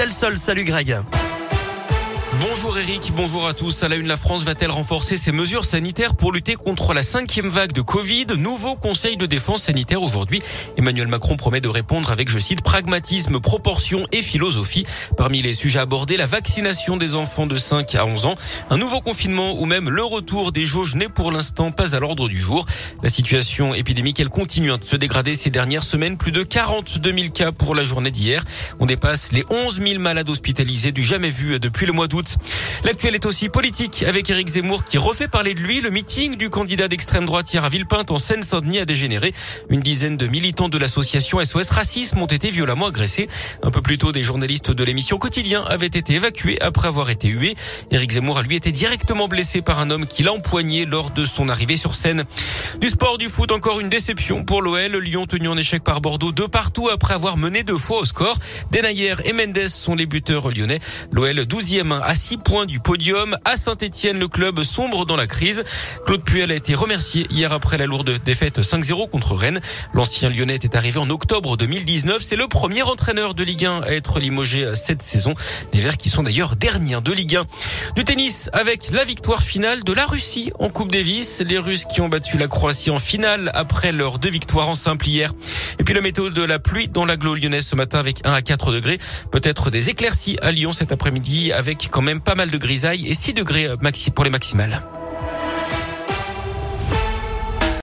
Delsol. Salut Greg. Bonjour Eric, bonjour à tous. À la une, la France va-t-elle renforcer ses mesures sanitaires pour lutter contre la cinquième vague de Covid? Nouveau conseil de défense sanitaire aujourd'hui. Emmanuel Macron promet de répondre avec, je cite, pragmatisme, proportion et philosophie. Parmi les sujets abordés, la vaccination des enfants de 5 à 11 ans, un nouveau confinement ou même le retour des jauges n'est pour l'instant pas à l'ordre du jour. La situation épidémique, elle continue de se dégrader ces dernières semaines. Plus de 42 000 cas pour la journée d'hier. On dépasse les 11 000 malades hospitalisés du jamais vu depuis le mois d'août. L'actuel est aussi politique avec Éric Zemmour qui refait parler de lui. Le meeting du candidat d'extrême droite hier à Villepinte en Seine-Saint-Denis a dégénéré. Une dizaine de militants de l'association SOS Racisme ont été violemment agressés. Un peu plus tôt, des journalistes de l'émission Quotidien avaient été évacués après avoir été hués. Éric Zemmour a lui été directement blessé par un homme qui l'a empoigné lors de son arrivée sur scène. Du sport, du foot, encore une déception pour l'OL. Lyon tenu en échec par Bordeaux de partout après avoir mené deux fois au score. Denayer et Mendes sont les buteurs lyonnais. L'OL 12e à 6 points du podium. À Saint-Etienne, le club sombre dans la crise. Claude Puel a été remercié hier après la lourde défaite 5-0 contre Rennes. L'ancien lyonnais était arrivé en octobre 2019. C'est le premier entraîneur de Ligue 1 à être limogé cette saison. Les Verts qui sont d'ailleurs derniers de Ligue 1. Du tennis avec la victoire finale de la Russie en Coupe Davis. Les Russes qui ont battu la Croatie en finale après leurs deux victoires en simple hier. Et puis la météo de la pluie dans l'agglo lyonnaise ce matin avec 1 à 4 degrés. Peut-être des éclaircies à Lyon cet après-midi avec quand même pas mal de grisailles et 6 degrés maxi pour les maximales.